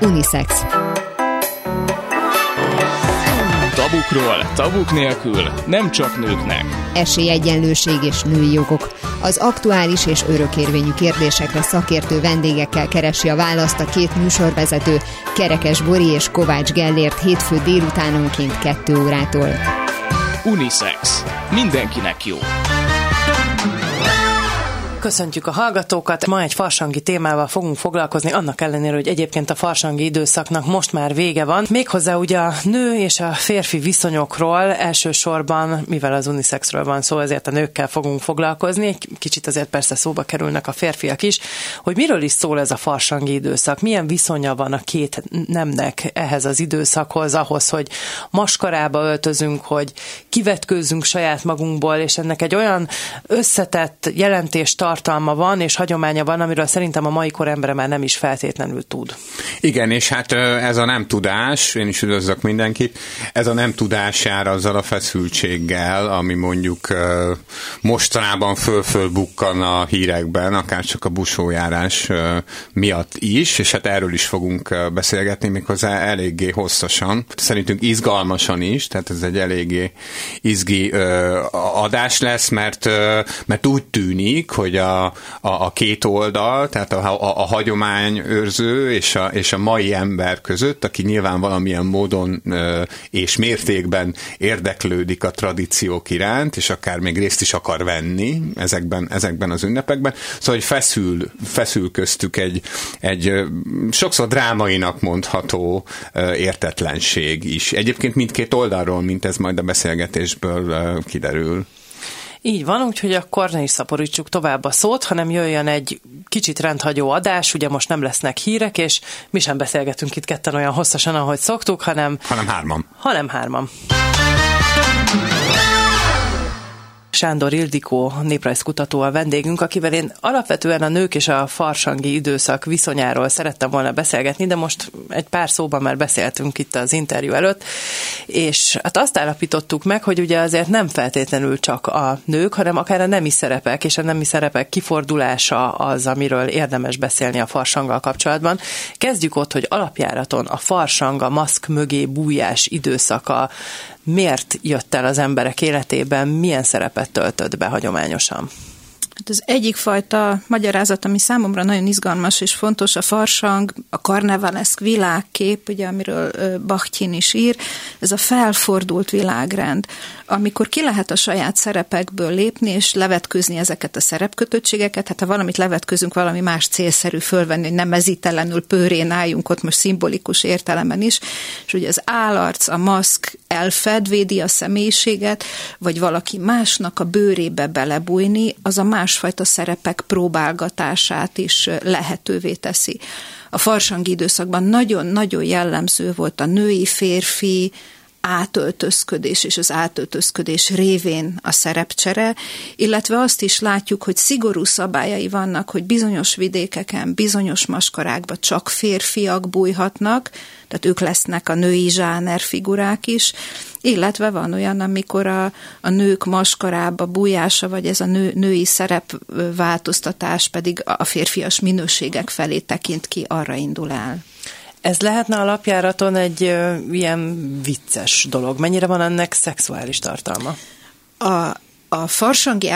Unisex. Tabukról, tabuk nélkül, nem csak nőknek. Esélyegyenlőség és női jogok. Az aktuális és örökérvényű kérdésekre szakértő vendégekkel keresi a választ a két műsorvezető, Kerekes Bori és Kovács Gellért hétfő délutánonként 2 órától. Unisex. Mindenkinek jó. Köszöntjük a hallgatókat. Ma egy farsangi témával fogunk foglalkozni, annak ellenére, hogy egyébként a farsangi időszaknak most már vége van. Méghozzá ugye a nő és a férfi viszonyokról elsősorban, mivel az unisexről van szó, ezért a nőkkel fogunk foglalkozni. Egy kicsit azért persze szóba kerülnek a férfiak is, hogy miről is szól ez a farsangi időszak, milyen viszonya van a két nemnek ehhez az időszakhoz, ahhoz, hogy maskarába öltözünk, hogy kivetkőzzünk saját magunkból, és ennek egy olyan összetett jelentést tartalma van és hagyománya van, amiről szerintem a mai kor embere már nem is feltétlenül tud. Igen, és hát ez a nem tudás, én is üdvözlök mindenkit, ez a nem tudás jár azzal a feszültséggel, ami mondjuk mostanában föl-föl bukkan a hírekben, akár csak a busójárás miatt is, és hát erről is fogunk beszélgetni méghozzá eléggé hosszasan. Szerintünk izgalmasan is, tehát ez egy eléggé izgi adás lesz, mert, mert úgy tűnik, hogy a, a, a két oldal, tehát a, a, a hagyományőrző és a, és a mai ember között, aki nyilván valamilyen módon és mértékben érdeklődik a tradíciók iránt, és akár még részt is akar venni ezekben, ezekben az ünnepekben. Szóval, hogy feszül, feszül köztük egy, egy sokszor drámainak mondható értetlenség is. Egyébként mindkét oldalról, mint ez majd a beszélgetésből kiderül. Így van, úgyhogy akkor ne is szaporítsuk tovább a szót, hanem jöjjön egy kicsit rendhagyó adás, ugye most nem lesznek hírek, és mi sem beszélgetünk itt ketten olyan hosszasan, ahogy szoktuk, hanem... Hanem hárman. Hanem hárman. Sándor Ildikó néprajzkutató a vendégünk, akivel én alapvetően a nők és a farsangi időszak viszonyáról szerettem volna beszélgetni, de most egy pár szóban már beszéltünk itt az interjú előtt, és hát azt állapítottuk meg, hogy ugye azért nem feltétlenül csak a nők, hanem akár a nemi szerepek és a nemi szerepek kifordulása az, amiről érdemes beszélni a farsanggal kapcsolatban. Kezdjük ott, hogy alapjáraton a farsang, a maszk mögé bújás időszaka miért jött el az emberek életében, milyen szerepet töltött be hagyományosan? Hát az egyik fajta magyarázat, ami számomra nagyon izgalmas és fontos, a farsang, a karnevaleszk világkép, ugye, amiről Bakhtin is ír, ez a felfordult világrend, amikor ki lehet a saját szerepekből lépni, és levetkőzni ezeket a szerepkötöttségeket, hát ha valamit levetközünk, valami más célszerű fölvenni, hogy nem mezítelenül pőrén álljunk ott most szimbolikus értelemben is, és ugye az állarc, a maszk elfed, védi a személyiséget, vagy valaki másnak a bőrébe belebújni, az a másfajta szerepek próbálgatását is lehetővé teszi. A farsangi időszakban nagyon-nagyon jellemző volt a női, férfi, átöltözködés és az átöltözködés révén a szerepcsere, illetve azt is látjuk, hogy szigorú szabályai vannak, hogy bizonyos vidékeken, bizonyos maskarákba csak férfiak bújhatnak, tehát ők lesznek a női zsáner figurák is, illetve van olyan, amikor a, a nők maskarába bújása, vagy ez a nő, női szerepváltoztatás pedig a férfias minőségek felé tekint ki, arra indul el. Ez lehetne alapjáraton egy ö, ilyen vicces dolog. Mennyire van ennek szexuális tartalma? A, a farsangi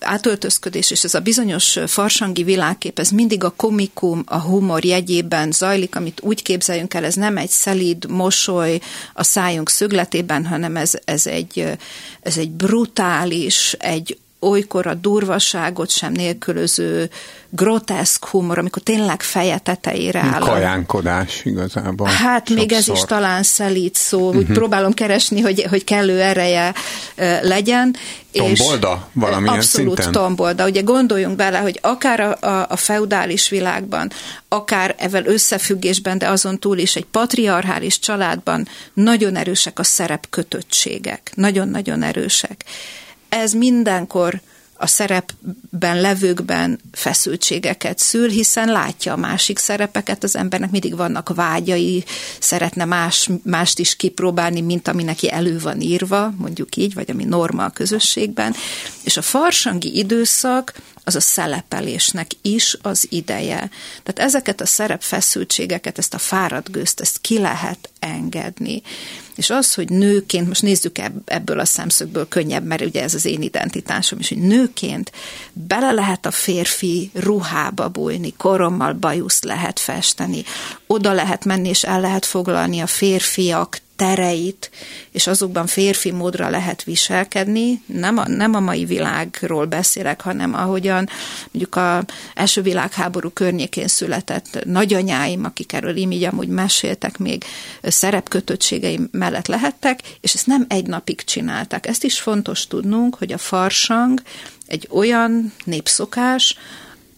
átöltözködés és ez a bizonyos farsangi világkép, ez mindig a komikum, a humor jegyében zajlik, amit úgy képzeljünk el, ez nem egy szelíd mosoly a szájunk szögletében, hanem ez, ez, egy, ez egy brutális, egy olykor a durvaságot sem nélkülöző groteszk humor, amikor tényleg feje tetejére áll. Kajánkodás igazából. Hát sokszor. még ez is talán szelít szó, úgy uh-huh. próbálom keresni, hogy, hogy kellő ereje legyen. Tombolda valamilyen Abszolút szinten? tombolda. Ugye gondoljunk bele, hogy akár a, a, a feudális világban, akár evel összefüggésben, de azon túl is egy patriarchális családban nagyon erősek a szerepkötöttségek. Nagyon-nagyon erősek ez mindenkor a szerepben levőkben feszültségeket szül, hiszen látja a másik szerepeket, az embernek mindig vannak vágyai, szeretne más, mást is kipróbálni, mint ami neki elő van írva, mondjuk így, vagy ami norma a közösségben. És a farsangi időszak az a szelepelésnek is az ideje. Tehát ezeket a szerepfeszültségeket, ezt a fáradt gőzt, ezt ki lehet engedni. És az, hogy nőként, most nézzük ebből a szemszögből könnyebb, mert ugye ez az én identitásom is, hogy nőként bele lehet a férfi ruhába bújni, korommal bajuszt lehet festeni, oda lehet menni és el lehet foglalni a férfiak tereit, és azokban férfi módra lehet viselkedni. Nem a, nem a mai világról beszélek, hanem ahogyan mondjuk a első világháború környékén született nagyanyáim, akik erről így amúgy meséltek, még szerepkötöttségeim mellett lehettek, és ezt nem egy napig csinálták. Ezt is fontos tudnunk, hogy a farsang egy olyan népszokás,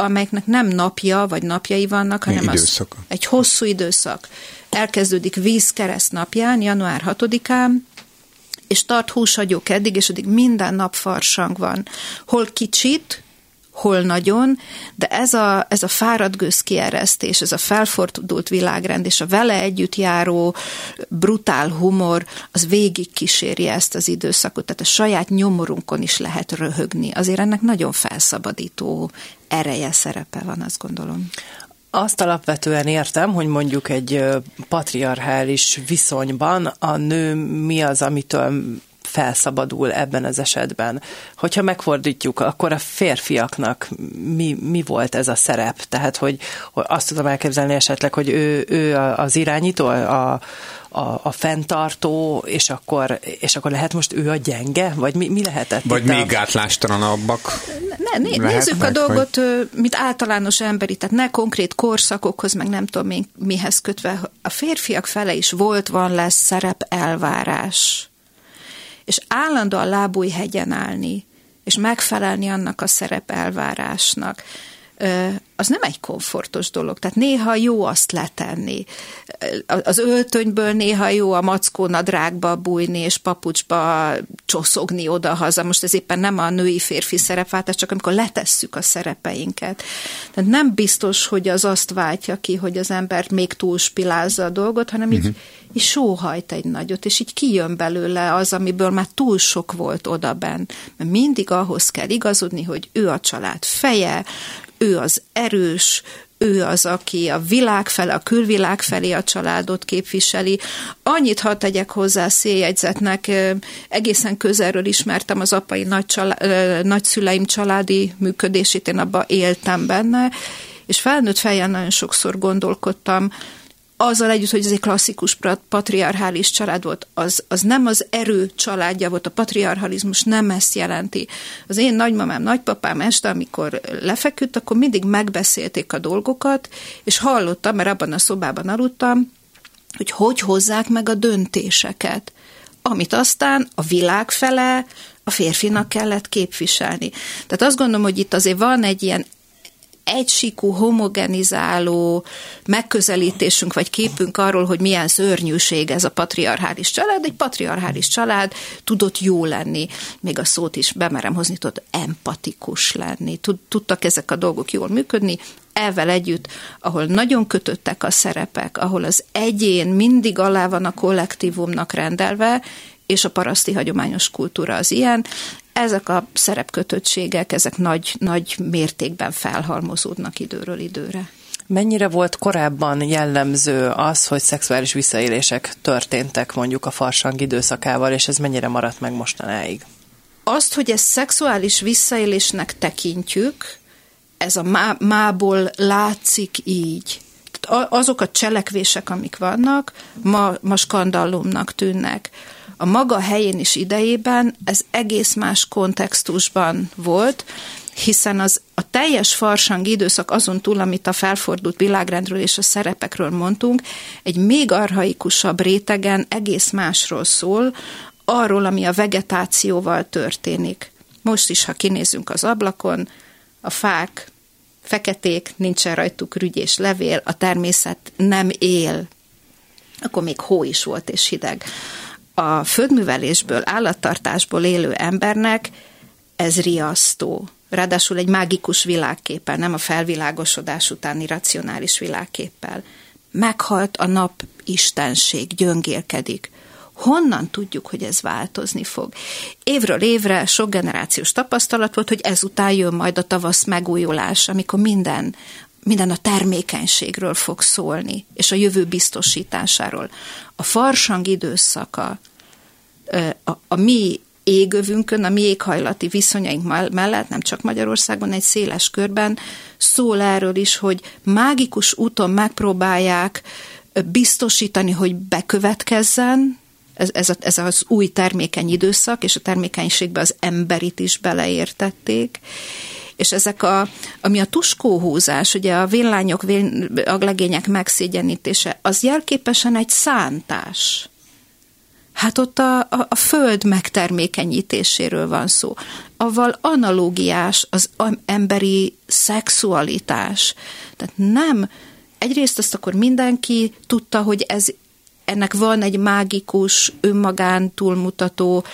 amelyeknek nem napja vagy napjai vannak, hanem az egy hosszú időszak elkezdődik vízkereszt napján, január 6-án, és tart húsagyó eddig, és addig minden nap farsang van. Hol kicsit, hol nagyon, de ez a, ez a fáradt gőzkieresztés, ez a felfordult világrend, és a vele együtt járó brutál humor, az végig kíséri ezt az időszakot, tehát a saját nyomorunkon is lehet röhögni. Azért ennek nagyon felszabadító ereje, szerepe van, azt gondolom. Azt alapvetően értem, hogy mondjuk egy patriarchális viszonyban a nő mi az, amitől felszabadul ebben az esetben. Hogyha megfordítjuk, akkor a férfiaknak mi, mi volt ez a szerep? Tehát, hogy, hogy azt tudom elképzelni esetleg, hogy ő, ő az irányító, a, a, a fenntartó, és akkor, és akkor lehet most ő a gyenge? Vagy mi, mi lehetett? Vagy még a... gátlástalanabbak? Ne, né, nézzük a dolgot, hogy... mint általános emberi, tehát ne konkrét korszakokhoz, meg nem tudom mihez kötve. A férfiak fele is volt, van, lesz szerep elvárás. És állandóan hegyen állni, és megfelelni annak a szerep elvárásnak az nem egy komfortos dolog. Tehát néha jó azt letenni. Az öltönyből néha jó a mackó nadrágba bújni, és papucsba csoszogni oda-haza. Most ez éppen nem a női-férfi szerepváltás, csak amikor letesszük a szerepeinket. Tehát nem biztos, hogy az azt váltja ki, hogy az ember még túlspilázza a dolgot, hanem így, uh-huh. így sóhajt egy nagyot, és így kijön belőle az, amiből már túl sok volt odaben. Mert mindig ahhoz kell igazodni, hogy ő a család feje, ő az erős, ő az, aki a világ felé, a külvilág felé a családot képviseli. Annyit hadd tegyek hozzá széljegyzetnek, egészen közelről ismertem az apai nagy család, nagyszüleim családi működését, én abban éltem benne, és felnőtt fejjel nagyon sokszor gondolkodtam, azzal együtt, hogy ez egy klasszikus patriarchális család volt, az, az nem az erő családja volt, a patriarchalizmus nem ezt jelenti. Az én nagymamám, nagypapám este, amikor lefeküdt, akkor mindig megbeszélték a dolgokat, és hallottam, mert abban a szobában aludtam, hogy hogy hozzák meg a döntéseket, amit aztán a világ fele a férfinak kellett képviselni. Tehát azt gondolom, hogy itt azért van egy ilyen egysíkú, homogenizáló megközelítésünk vagy képünk arról, hogy milyen szörnyűség ez a patriarchális család. Egy patriarchális család tudott jó lenni, még a szót is bemerem hozni, tudott empatikus lenni, tudtak ezek a dolgok jól működni, ezzel együtt, ahol nagyon kötöttek a szerepek, ahol az egyén mindig alá van a kollektívumnak rendelve, és a paraszti hagyományos kultúra az ilyen, ezek a szerepkötöttségek, ezek nagy, nagy mértékben felhalmozódnak időről időre. Mennyire volt korábban jellemző az, hogy szexuális visszaélések történtek mondjuk a farsang időszakával, és ez mennyire maradt meg mostanáig? Azt, hogy ezt szexuális visszaélésnek tekintjük, ez a má, mából látszik így. Azok a cselekvések, amik vannak, ma, ma skandallumnak tűnnek a maga helyén és idejében ez egész más kontextusban volt, hiszen az a teljes farsang időszak azon túl, amit a felfordult világrendről és a szerepekről mondtunk, egy még arhaikusabb rétegen egész másról szól, arról, ami a vegetációval történik. Most is, ha kinézünk az ablakon, a fák feketék, nincsen rajtuk rügy és levél, a természet nem él. Akkor még hó is volt és hideg a földművelésből, állattartásból élő embernek ez riasztó. Ráadásul egy mágikus világképpel, nem a felvilágosodás utáni racionális világképpel. Meghalt a nap istenség, gyöngélkedik. Honnan tudjuk, hogy ez változni fog? Évről évre sok generációs tapasztalat volt, hogy ezután jön majd a tavasz megújulás, amikor minden minden a termékenységről fog szólni, és a jövő biztosításáról. A farsang időszaka a, a mi égövünkön, a mi éghajlati viszonyaink mellett, nem csak Magyarországon, egy széles körben szól erről is, hogy mágikus úton megpróbálják biztosítani, hogy bekövetkezzen, ez, ez, a, ez az új termékeny időszak, és a termékenységbe az emberit is beleértették, és ezek a, ami a tuskóhúzás, ugye a villányok, a legények megszégyenítése, az jelképesen egy szántás. Hát ott a, a, a föld megtermékenyítéséről van szó. Aval analógiás az emberi szexualitás. Tehát nem, egyrészt azt akkor mindenki tudta, hogy ez ennek van egy mágikus, önmagán túlmutató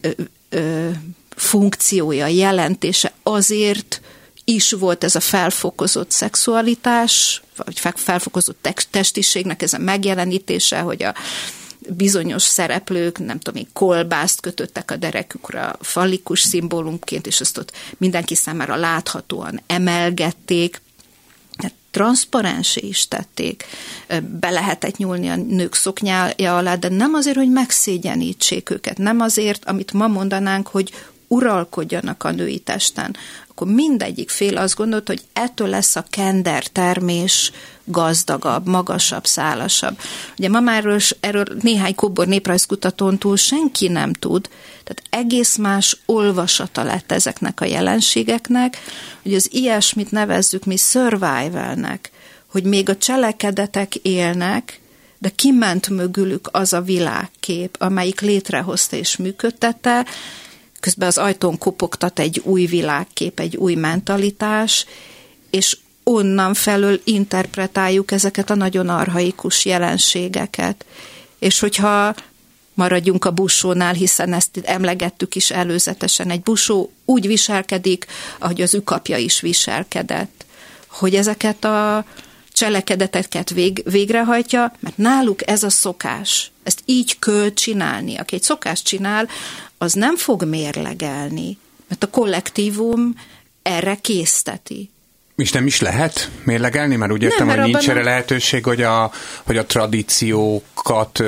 ö, ö, funkciója, jelentése, azért is volt ez a felfokozott szexualitás, vagy felfokozott testiségnek ez a megjelenítése, hogy a bizonyos szereplők, nem tudom én, kolbászt kötöttek a derekükre fallikus szimbólumként, és azt ott mindenki számára láthatóan emelgették, transzparensé is tették, be lehetett nyúlni a nők szoknyája alá, de nem azért, hogy megszégyenítsék őket, nem azért, amit ma mondanánk, hogy uralkodjanak a női testen, akkor mindegyik fél azt gondolt, hogy ettől lesz a kender termés gazdagabb, magasabb, szálasabb. Ugye ma már erről, néhány kóbor néprajzkutatón túl senki nem tud, tehát egész más olvasata lett ezeknek a jelenségeknek, hogy az ilyesmit nevezzük mi survivalnek, hogy még a cselekedetek élnek, de kiment mögülük az a világkép, amelyik létrehozta és működtette, közben az ajtón kopogtat egy új világkép, egy új mentalitás, és onnan felől interpretáljuk ezeket a nagyon arhaikus jelenségeket. És hogyha maradjunk a busónál, hiszen ezt emlegettük is előzetesen, egy busó úgy viselkedik, ahogy az ükapja is viselkedett. Hogy ezeket a cselekedeteket vég, végrehajtja, mert náluk ez a szokás. Ezt így kell csinálni. Aki egy szokást csinál, az nem fog mérlegelni, mert a kollektívum erre készteti. És nem is lehet mérlegelni? Mert úgy értem, nem, hogy nincs erre lehetőség, hogy a, hogy a tradíciókat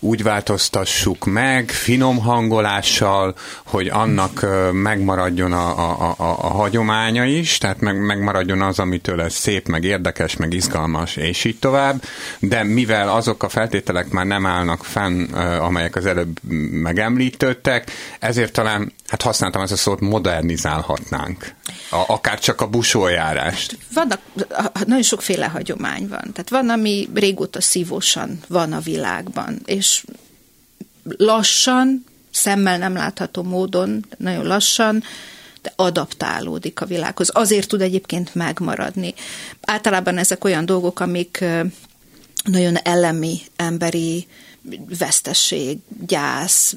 úgy változtassuk meg, finom hangolással, hogy annak megmaradjon a, a, a, a hagyománya is, tehát meg, megmaradjon az, amitől ez szép, meg érdekes, meg izgalmas, és így tovább. De mivel azok a feltételek már nem állnak fenn, amelyek az előbb megemlítettek, ezért talán, hát használtam ezt a szót, modernizálhatnánk. A, akár csak a busójárást. Vannak, nagyon sokféle hagyomány van. Tehát van, ami régóta szívósan van a világban, és lassan, szemmel nem látható módon, nagyon lassan, de adaptálódik a világhoz. Azért tud egyébként megmaradni. Általában ezek olyan dolgok, amik nagyon elemi, emberi vesztesség, gyász,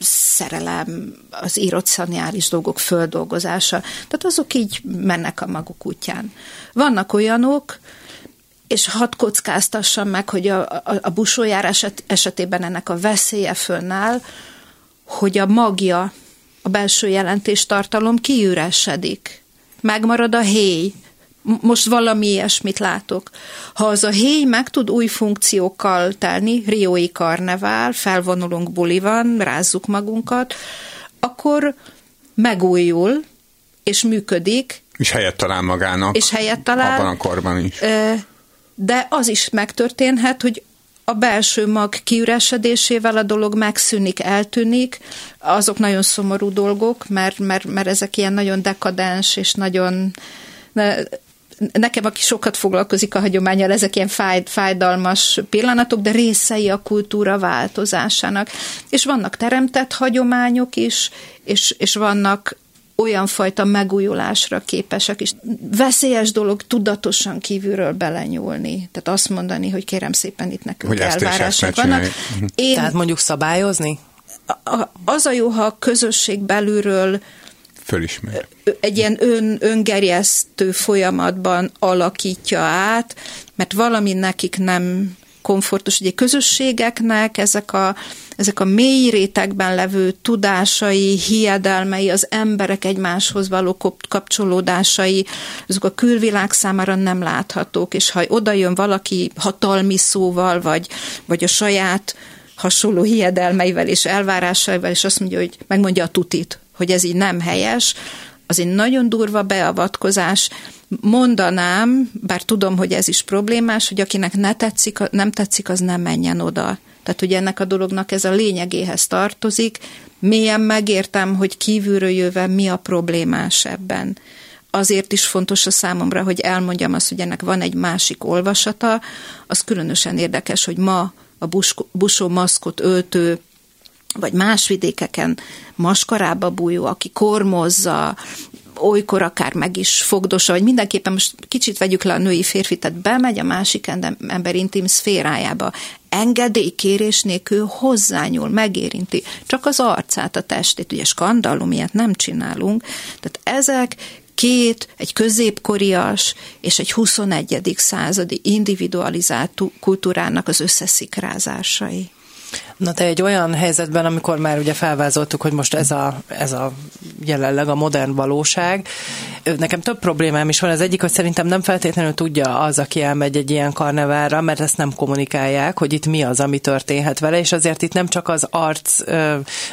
szerelem, az irracionális dolgok földolgozása. Tehát azok így mennek a maguk útján. Vannak olyanok, és hadd kockáztassam meg, hogy a, a, a busójárás esetében ennek a veszélye fönnáll, hogy a magja, a belső jelentéstartalom kiüresedik. Megmarad a héj, most valami ilyesmit látok. Ha az a héj meg tud új funkciókkal telni, Riói karnevál, felvonulunk bulivan, rázzuk magunkat, akkor megújul, és működik. És helyet talál magának. És helyet talál. Abban a korban is. De az is megtörténhet, hogy a belső mag kiüresedésével a dolog megszűnik, eltűnik. Azok nagyon szomorú dolgok, mert, mert, mert ezek ilyen nagyon dekadens és nagyon nekem, aki sokat foglalkozik a hagyományal, ezek ilyen fáj, fájdalmas pillanatok, de részei a kultúra változásának. És vannak teremtett hagyományok is, és, és vannak olyan fajta megújulásra képesek is. Veszélyes dolog tudatosan kívülről belenyúlni. Tehát azt mondani, hogy kérem szépen itt nekünk hogy elvárások vannak. Én, Tehát mondjuk szabályozni? Az a jó, ha a közösség belülről fölismer. Egy ilyen ön, öngerjesztő folyamatban alakítja át, mert valami nekik nem komfortos. Ugye közösségeknek ezek a, ezek a mély rétegben levő tudásai, hiedelmei, az emberek egymáshoz való kapcsolódásai, azok a külvilág számára nem láthatók, és ha oda jön valaki hatalmi szóval, vagy, vagy a saját hasonló hiedelmeivel és elvárásaival, és azt mondja, hogy megmondja a tutit, hogy ez így nem helyes, az egy nagyon durva beavatkozás. Mondanám, bár tudom, hogy ez is problémás, hogy akinek ne tetszik, nem tetszik, az nem menjen oda. Tehát, hogy ennek a dolognak ez a lényegéhez tartozik. Mélyen megértem, hogy kívülről jöve mi a problémás ebben. Azért is fontos a számomra, hogy elmondjam azt, hogy ennek van egy másik olvasata. Az különösen érdekes, hogy ma a busó maszkot öltő vagy más vidékeken maskarába bújó, aki kormozza, olykor akár meg is fogdosa, vagy mindenképpen most kicsit vegyük le a női férfi, tehát bemegy a másik ember intim szférájába, engedélykérés nélkül hozzányúl, megérinti csak az arcát, a testét, ugye skandalum, ilyet nem csinálunk, tehát ezek két, egy középkorias és egy 21. századi individualizált kultúrának az összeszikrázásai. Na te egy olyan helyzetben, amikor már ugye felvázoltuk, hogy most ez a, ez a jelenleg a modern valóság, nekem több problémám is van. Az egyik, hogy szerintem nem feltétlenül tudja az, aki elmegy egy ilyen karneválra, mert ezt nem kommunikálják, hogy itt mi az, ami történhet vele, és azért itt nem csak az arc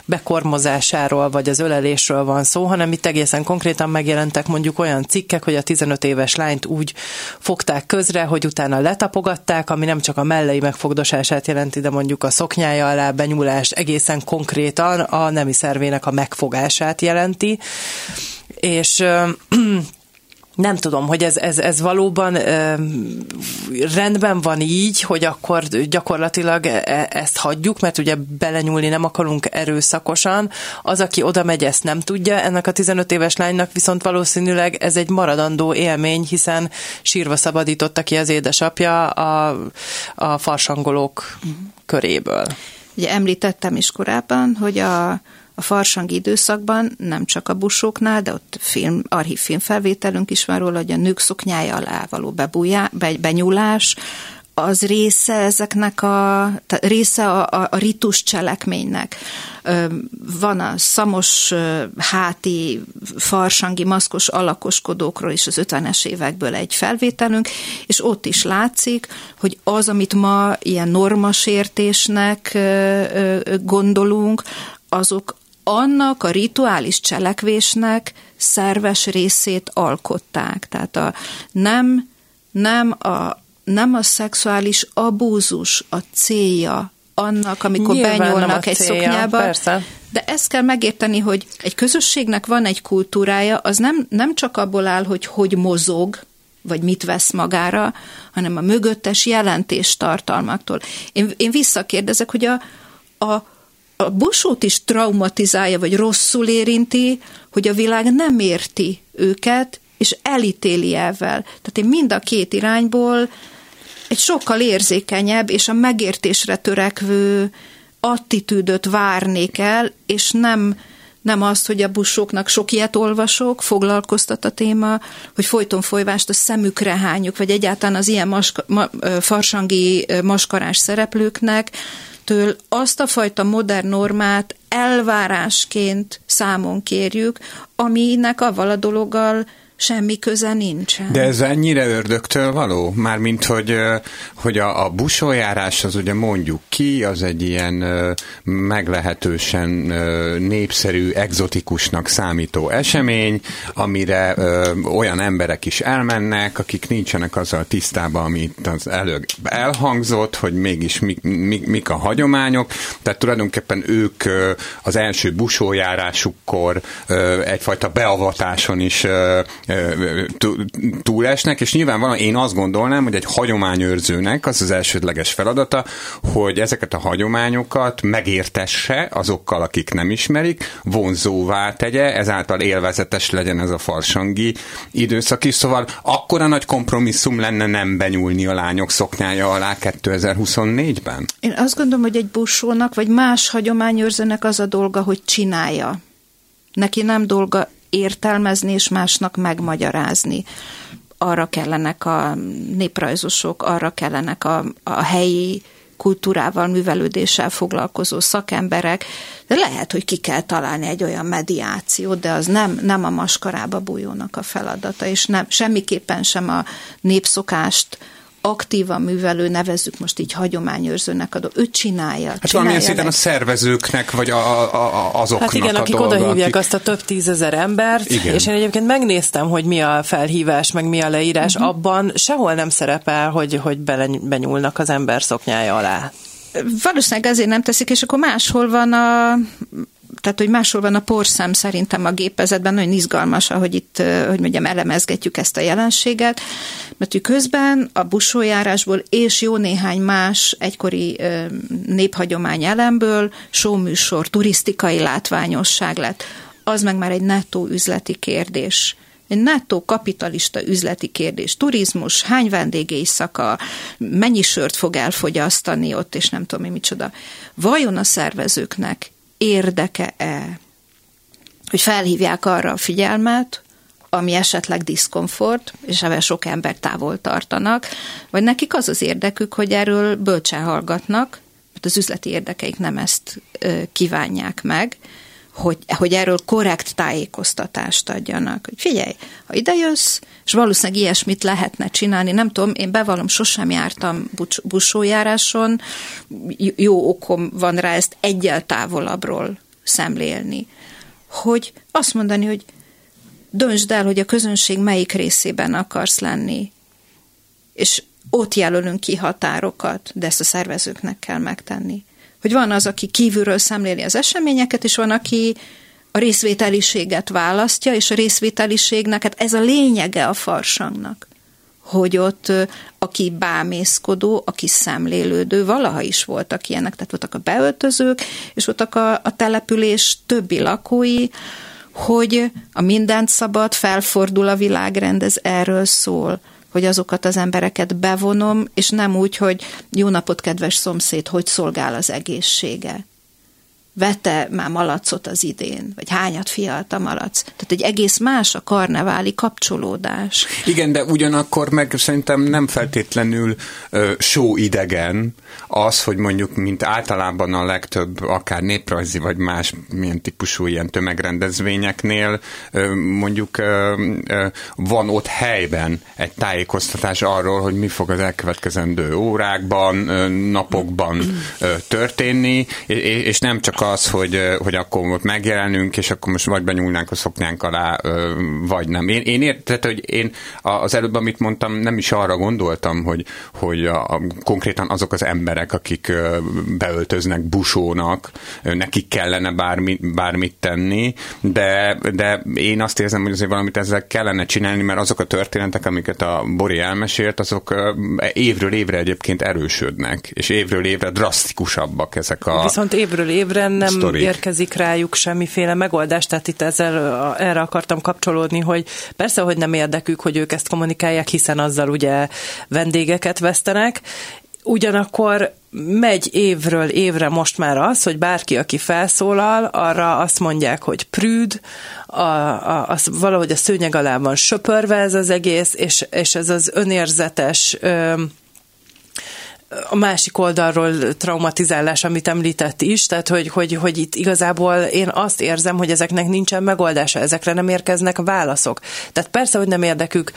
bekormozásáról vagy az ölelésről van szó, hanem itt egészen konkrétan megjelentek mondjuk olyan cikkek, hogy a 15 éves lányt úgy fogták közre, hogy utána letapogatták, ami nem csak a mellei megfogdosását jelenti, de mondjuk a szoknyája alá benyúlást egészen konkrétan a nemi szervének a megfogását jelenti. És nem tudom, hogy ez, ez, ez valóban ö, rendben van így, hogy akkor gyakorlatilag e, ezt hagyjuk, mert ugye belenyúlni nem akarunk erőszakosan. Az, aki oda megy, ezt nem tudja, ennek a 15 éves lánynak viszont valószínűleg ez egy maradandó élmény, hiszen sírva szabadította ki az édesapja a, a farsangolók köréből. Ugye említettem is korábban, hogy a, a farsangi időszakban nem csak a busóknál, de ott film, archív filmfelvételünk is van róla, hogy a nők szoknyája alá való bebújá, be, benyúlás, az része ezeknek a, része a, a, a ritus cselekménynek. Van a szamos háti farsangi maszkos alakoskodókról is az 50-es évekből egy felvételünk, és ott is látszik, hogy az, amit ma ilyen normasértésnek gondolunk, azok annak a rituális cselekvésnek szerves részét alkották. Tehát a, nem, nem a nem a szexuális abúzus a célja annak, amikor Nyilván benyúlnak egy célja, szoknyába. Persze. De ezt kell megérteni, hogy egy közösségnek van egy kultúrája, az nem, nem csak abból áll, hogy hogy mozog, vagy mit vesz magára, hanem a mögöttes jelentés tartalmaktól. Én, én visszakérdezek, hogy a, a, a busót is traumatizálja, vagy rosszul érinti, hogy a világ nem érti őket, és elítéli ezzel. Tehát én mind a két irányból egy sokkal érzékenyebb és a megértésre törekvő attitűdöt várnék el, és nem, nem azt, hogy a busoknak sok ilyet olvasok, foglalkoztat a téma, hogy folyton folyvást a szemükre hányjuk, vagy egyáltalán az ilyen maska, ma, farsangi maskarás szereplőknek, től azt a fajta modern normát elvárásként számon kérjük, aminek avval a dologgal semmi köze nincsen. De ez ennyire ördögtől való? Mármint, hogy, hogy a, a busójárás az ugye mondjuk ki, az egy ilyen meglehetősen népszerű, exotikusnak számító esemény, amire olyan emberek is elmennek, akik nincsenek azzal tisztában, amit az előbb elhangzott, hogy mégis mi, mi, mik a hagyományok. Tehát tulajdonképpen ők az első busójárásukkor egyfajta beavatáson is túlesnek, és nyilvánvalóan én azt gondolnám, hogy egy hagyományőrzőnek az az elsődleges feladata, hogy ezeket a hagyományokat megértesse azokkal, akik nem ismerik, vonzóvá tegye, ezáltal élvezetes legyen ez a farsangi időszak is, szóval akkora nagy kompromisszum lenne nem benyúlni a lányok szoknyája alá 2024-ben? Én azt gondolom, hogy egy busónak, vagy más hagyományőrzőnek az a dolga, hogy csinálja. Neki nem dolga értelmezni és másnak megmagyarázni. arra kellenek a néprajzosok, arra kellenek a, a helyi kultúrával, művelődéssel foglalkozó szakemberek, de lehet, hogy ki kell találni egy olyan mediációt, de az nem, nem a maskarába bújónak a feladata, és nem, semmiképpen sem a népszokást aktívan művelő, nevezzük most így hagyományőrzőnek adó, ő csinálja. Hát valamilyen szinten a szervezőknek, vagy a, a, azoknak Hát igen, a akik dolga, oda hívják akik... azt a több tízezer embert, Igen. és én egyébként megnéztem, hogy mi a felhívás, meg mi a leírás, uh-huh. abban sehol nem szerepel, hogy, hogy bele, benyúlnak az ember szoknyája alá. Valószínűleg ezért nem teszik, és akkor máshol van a tehát, hogy máshol van a porszem szerintem a gépezetben, nagyon izgalmas, ahogy itt, hogy mondjam, elemezgetjük ezt a jelenséget, mert hogy közben a busójárásból és jó néhány más egykori néphagyomány elemből showműsor, turisztikai látványosság lett. Az meg már egy nettó üzleti kérdés egy nettó kapitalista üzleti kérdés. Turizmus, hány vendégéjszaka, mennyi sört fog elfogyasztani ott, és nem tudom én micsoda. Vajon a szervezőknek érdeke-e, hogy felhívják arra a figyelmet, ami esetleg diszkomfort, és ebben sok ember távol tartanak, vagy nekik az az érdekük, hogy erről bölcsen hallgatnak, mert az üzleti érdekeik nem ezt kívánják meg, hogy, hogy erről korrekt tájékoztatást adjanak. Hogy figyelj, ha jössz, és valószínűleg ilyesmit lehetne csinálni, nem tudom, én bevallom, sosem jártam bus- busójáráson, jó okom van rá ezt egyel távolabbról szemlélni. Hogy azt mondani, hogy döntsd el, hogy a közönség melyik részében akarsz lenni, és ott jelölünk ki határokat, de ezt a szervezőknek kell megtenni hogy van az, aki kívülről szemléli az eseményeket, és van, aki a részvételiséget választja, és a részvételiségnek, hát ez a lényege a farsangnak, hogy ott aki bámészkodó, aki szemlélődő, valaha is voltak ilyenek, tehát voltak a beöltözők, és voltak a, a település többi lakói, hogy a mindent szabad, felfordul a világrend, ez erről szól hogy azokat az embereket bevonom, és nem úgy, hogy jó napot, kedves szomszéd, hogy szolgál az egészsége vette már malacot az idén, vagy hányat fialt a malac. Tehát egy egész más a karneváli kapcsolódás. Igen, de ugyanakkor meg szerintem nem feltétlenül uh, só idegen az, hogy mondjuk, mint általában a legtöbb akár néprajzi vagy más milyen típusú ilyen tömegrendezvényeknél uh, mondjuk uh, uh, van ott helyben egy tájékoztatás arról, hogy mi fog az elkövetkezendő órákban, uh, napokban uh, történni, és, és nem csak az, hogy, hogy akkor ott megjelenünk, és akkor most vagy benyúlnánk a szoknyánk alá, vagy nem. Én, én érted, hogy én az előbb, amit mondtam, nem is arra gondoltam, hogy, hogy a, a, konkrétan azok az emberek, akik beöltöznek busónak, nekik kellene bármi, bármit tenni, de, de én azt érzem, hogy azért valamit ezzel kellene csinálni, mert azok a történetek, amiket a Bori elmesélt, azok évről évre egyébként erősödnek, és évről évre drasztikusabbak ezek a... Viszont évről évre nem sztorik. érkezik rájuk semmiféle megoldás, tehát itt ezzel erre akartam kapcsolódni, hogy persze, hogy nem érdekük, hogy ők ezt kommunikálják, hiszen azzal ugye vendégeket vesztenek, ugyanakkor megy évről évre most már az, hogy bárki, aki felszólal, arra azt mondják, hogy prűd, a, a, az valahogy a szőnyeg alá van söpörve ez az egész, és, és ez az önérzetes ö, a másik oldalról traumatizálás, amit említett is, tehát hogy, hogy, hogy itt igazából én azt érzem, hogy ezeknek nincsen megoldása, ezekre nem érkeznek válaszok. Tehát persze, hogy nem érdekük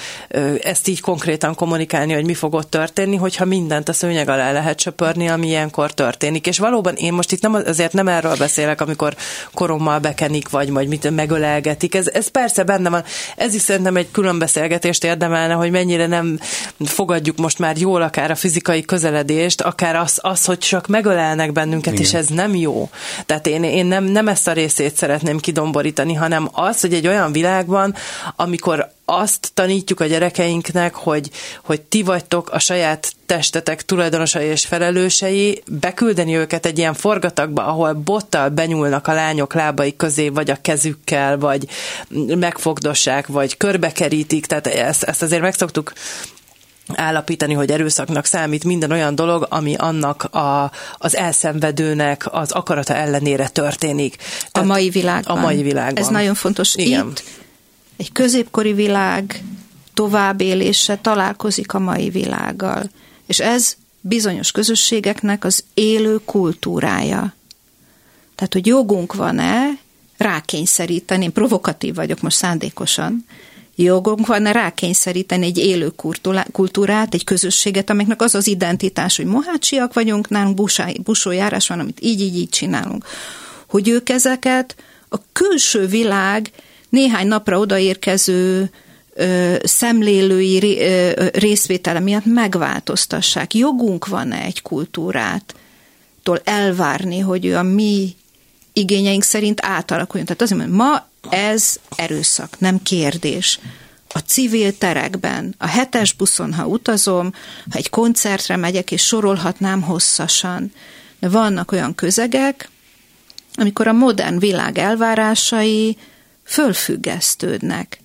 ezt így konkrétan kommunikálni, hogy mi fog ott történni, hogyha mindent a szőnyeg alá lehet söpörni, ami ilyenkor történik. És valóban én most itt nem, azért nem erről beszélek, amikor korommal bekenik, vagy majd mit megölelgetik. Ez, ez persze benne van. Ez is szerintem egy külön beszélgetést érdemelne, hogy mennyire nem fogadjuk most már jól akár a fizikai közeledést, közeledést, akár az, az hogy csak megölelnek bennünket, Igen. és ez nem jó. Tehát én, én nem, nem ezt a részét szeretném kidomborítani, hanem az, hogy egy olyan világban, amikor azt tanítjuk a gyerekeinknek, hogy, hogy ti vagytok a saját testetek tulajdonosai és felelősei, beküldeni őket egy ilyen forgatagba, ahol bottal benyúlnak a lányok lábai közé, vagy a kezükkel, vagy megfogdossák, vagy körbekerítik, tehát ezt, ezt azért megszoktuk állapítani, hogy erőszaknak számít minden olyan dolog, ami annak a, az elszenvedőnek az akarata ellenére történik. Tehát a mai világban. A mai világban. Ez nagyon fontos. Igen. Itt egy középkori világ, továbbélése találkozik a mai világgal. És ez bizonyos közösségeknek az élő kultúrája. Tehát, hogy jogunk van-e rákényszeríteni, én provokatív vagyok most szándékosan, jogunk van-e rákényszeríteni egy élő kultúrát, egy közösséget, amiknek az az identitás, hogy mohácsiak vagyunk, nálunk busójárás van, amit így, így, így csinálunk. Hogy ők ezeket a külső világ néhány napra odaérkező ö, szemlélői ö, részvétele miatt megváltoztassák. Jogunk van-e egy kultúrát elvárni, hogy ő a mi igényeink szerint átalakuljon. Tehát azért mondom, ma ez erőszak, nem kérdés. A civil terekben, a hetes buszon, ha utazom, ha egy koncertre megyek, és sorolhatnám hosszasan, de vannak olyan közegek, amikor a modern világ elvárásai fölfüggesztődnek.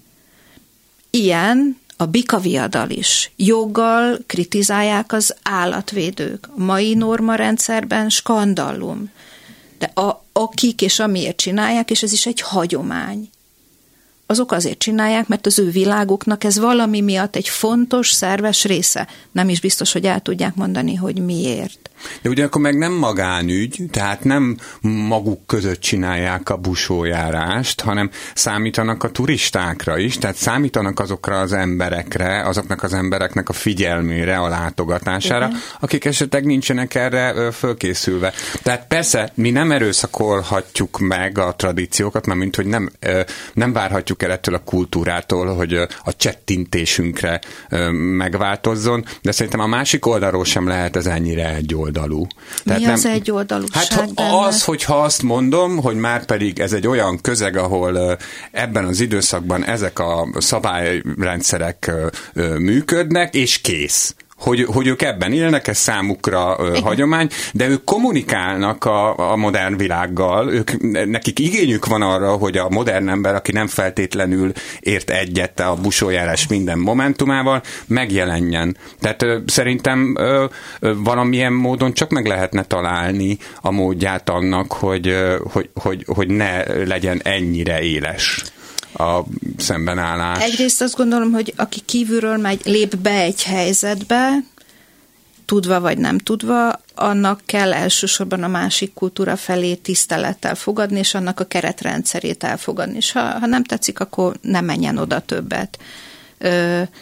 Ilyen a bikaviadal is. Joggal kritizálják az állatvédők. A mai normarendszerben skandallum. De a, akik és amiért csinálják, és ez is egy hagyomány. Azok azért csinálják, mert az ő világuknak ez valami miatt egy fontos, szerves része. Nem is biztos, hogy el tudják mondani, hogy miért. De ugyanakkor meg nem magánügy, tehát nem maguk között csinálják a busójárást, hanem számítanak a turistákra is, tehát számítanak azokra az emberekre, azoknak az embereknek a figyelmére, a látogatására, Igen. akik esetleg nincsenek erre fölkészülve. Tehát persze mi nem erőszakolhatjuk meg a tradíciókat, mert mint hogy nem, nem várhatjuk el ettől a kultúrától, hogy a csettintésünkre megváltozzon, de szerintem a másik oldalról sem lehet ez ennyire egy egyoldalú. Tehát Mi nem, az egyoldalúság Hát benne? az, hogyha azt mondom, hogy már pedig ez egy olyan közeg, ahol ebben az időszakban ezek a szabályrendszerek működnek, és kész hogy, hogy ők ebben élnek, ez számukra ö, hagyomány, de ők kommunikálnak a, a modern világgal, ők, nekik igényük van arra, hogy a modern ember, aki nem feltétlenül ért egyet a busójárás minden momentumával, megjelenjen. Tehát ö, szerintem ö, ö, valamilyen módon csak meg lehetne találni a módját annak, hogy, ö, hogy, hogy, hogy ne legyen ennyire éles a szembenállás. Egyrészt azt gondolom, hogy aki kívülről megy, lép be egy helyzetbe, tudva vagy nem tudva, annak kell elsősorban a másik kultúra felé tisztelettel fogadni, és annak a keretrendszerét elfogadni. És ha, ha nem tetszik, akkor nem menjen oda többet.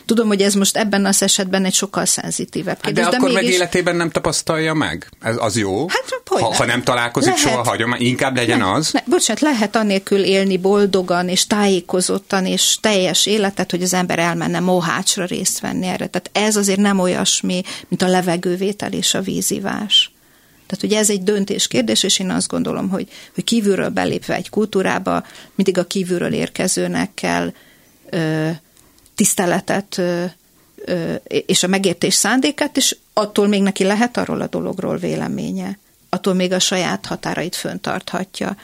Tudom, hogy ez most ebben az esetben egy sokkal szenzitívebb kérdés. Hát de, de akkor mégis... meg életében nem tapasztalja meg? Ez az jó? Hát, ha, ha nem találkozik lehet. soha hagyomány, inkább legyen ne, az? Ne, bocsánat, lehet anélkül élni boldogan és tájékozottan és teljes életet, hogy az ember elmenne mohácsra részt venni erre. Tehát ez azért nem olyasmi, mint a levegővétel és a vízivás. Tehát ugye ez egy döntés kérdés, és én azt gondolom, hogy, hogy kívülről belépve egy kultúrába, mindig a kívülről érkezőnek kell ö, tiszteletet és a megértés szándékát, és attól még neki lehet arról a dologról véleménye. Attól még a saját határait föntarthatja.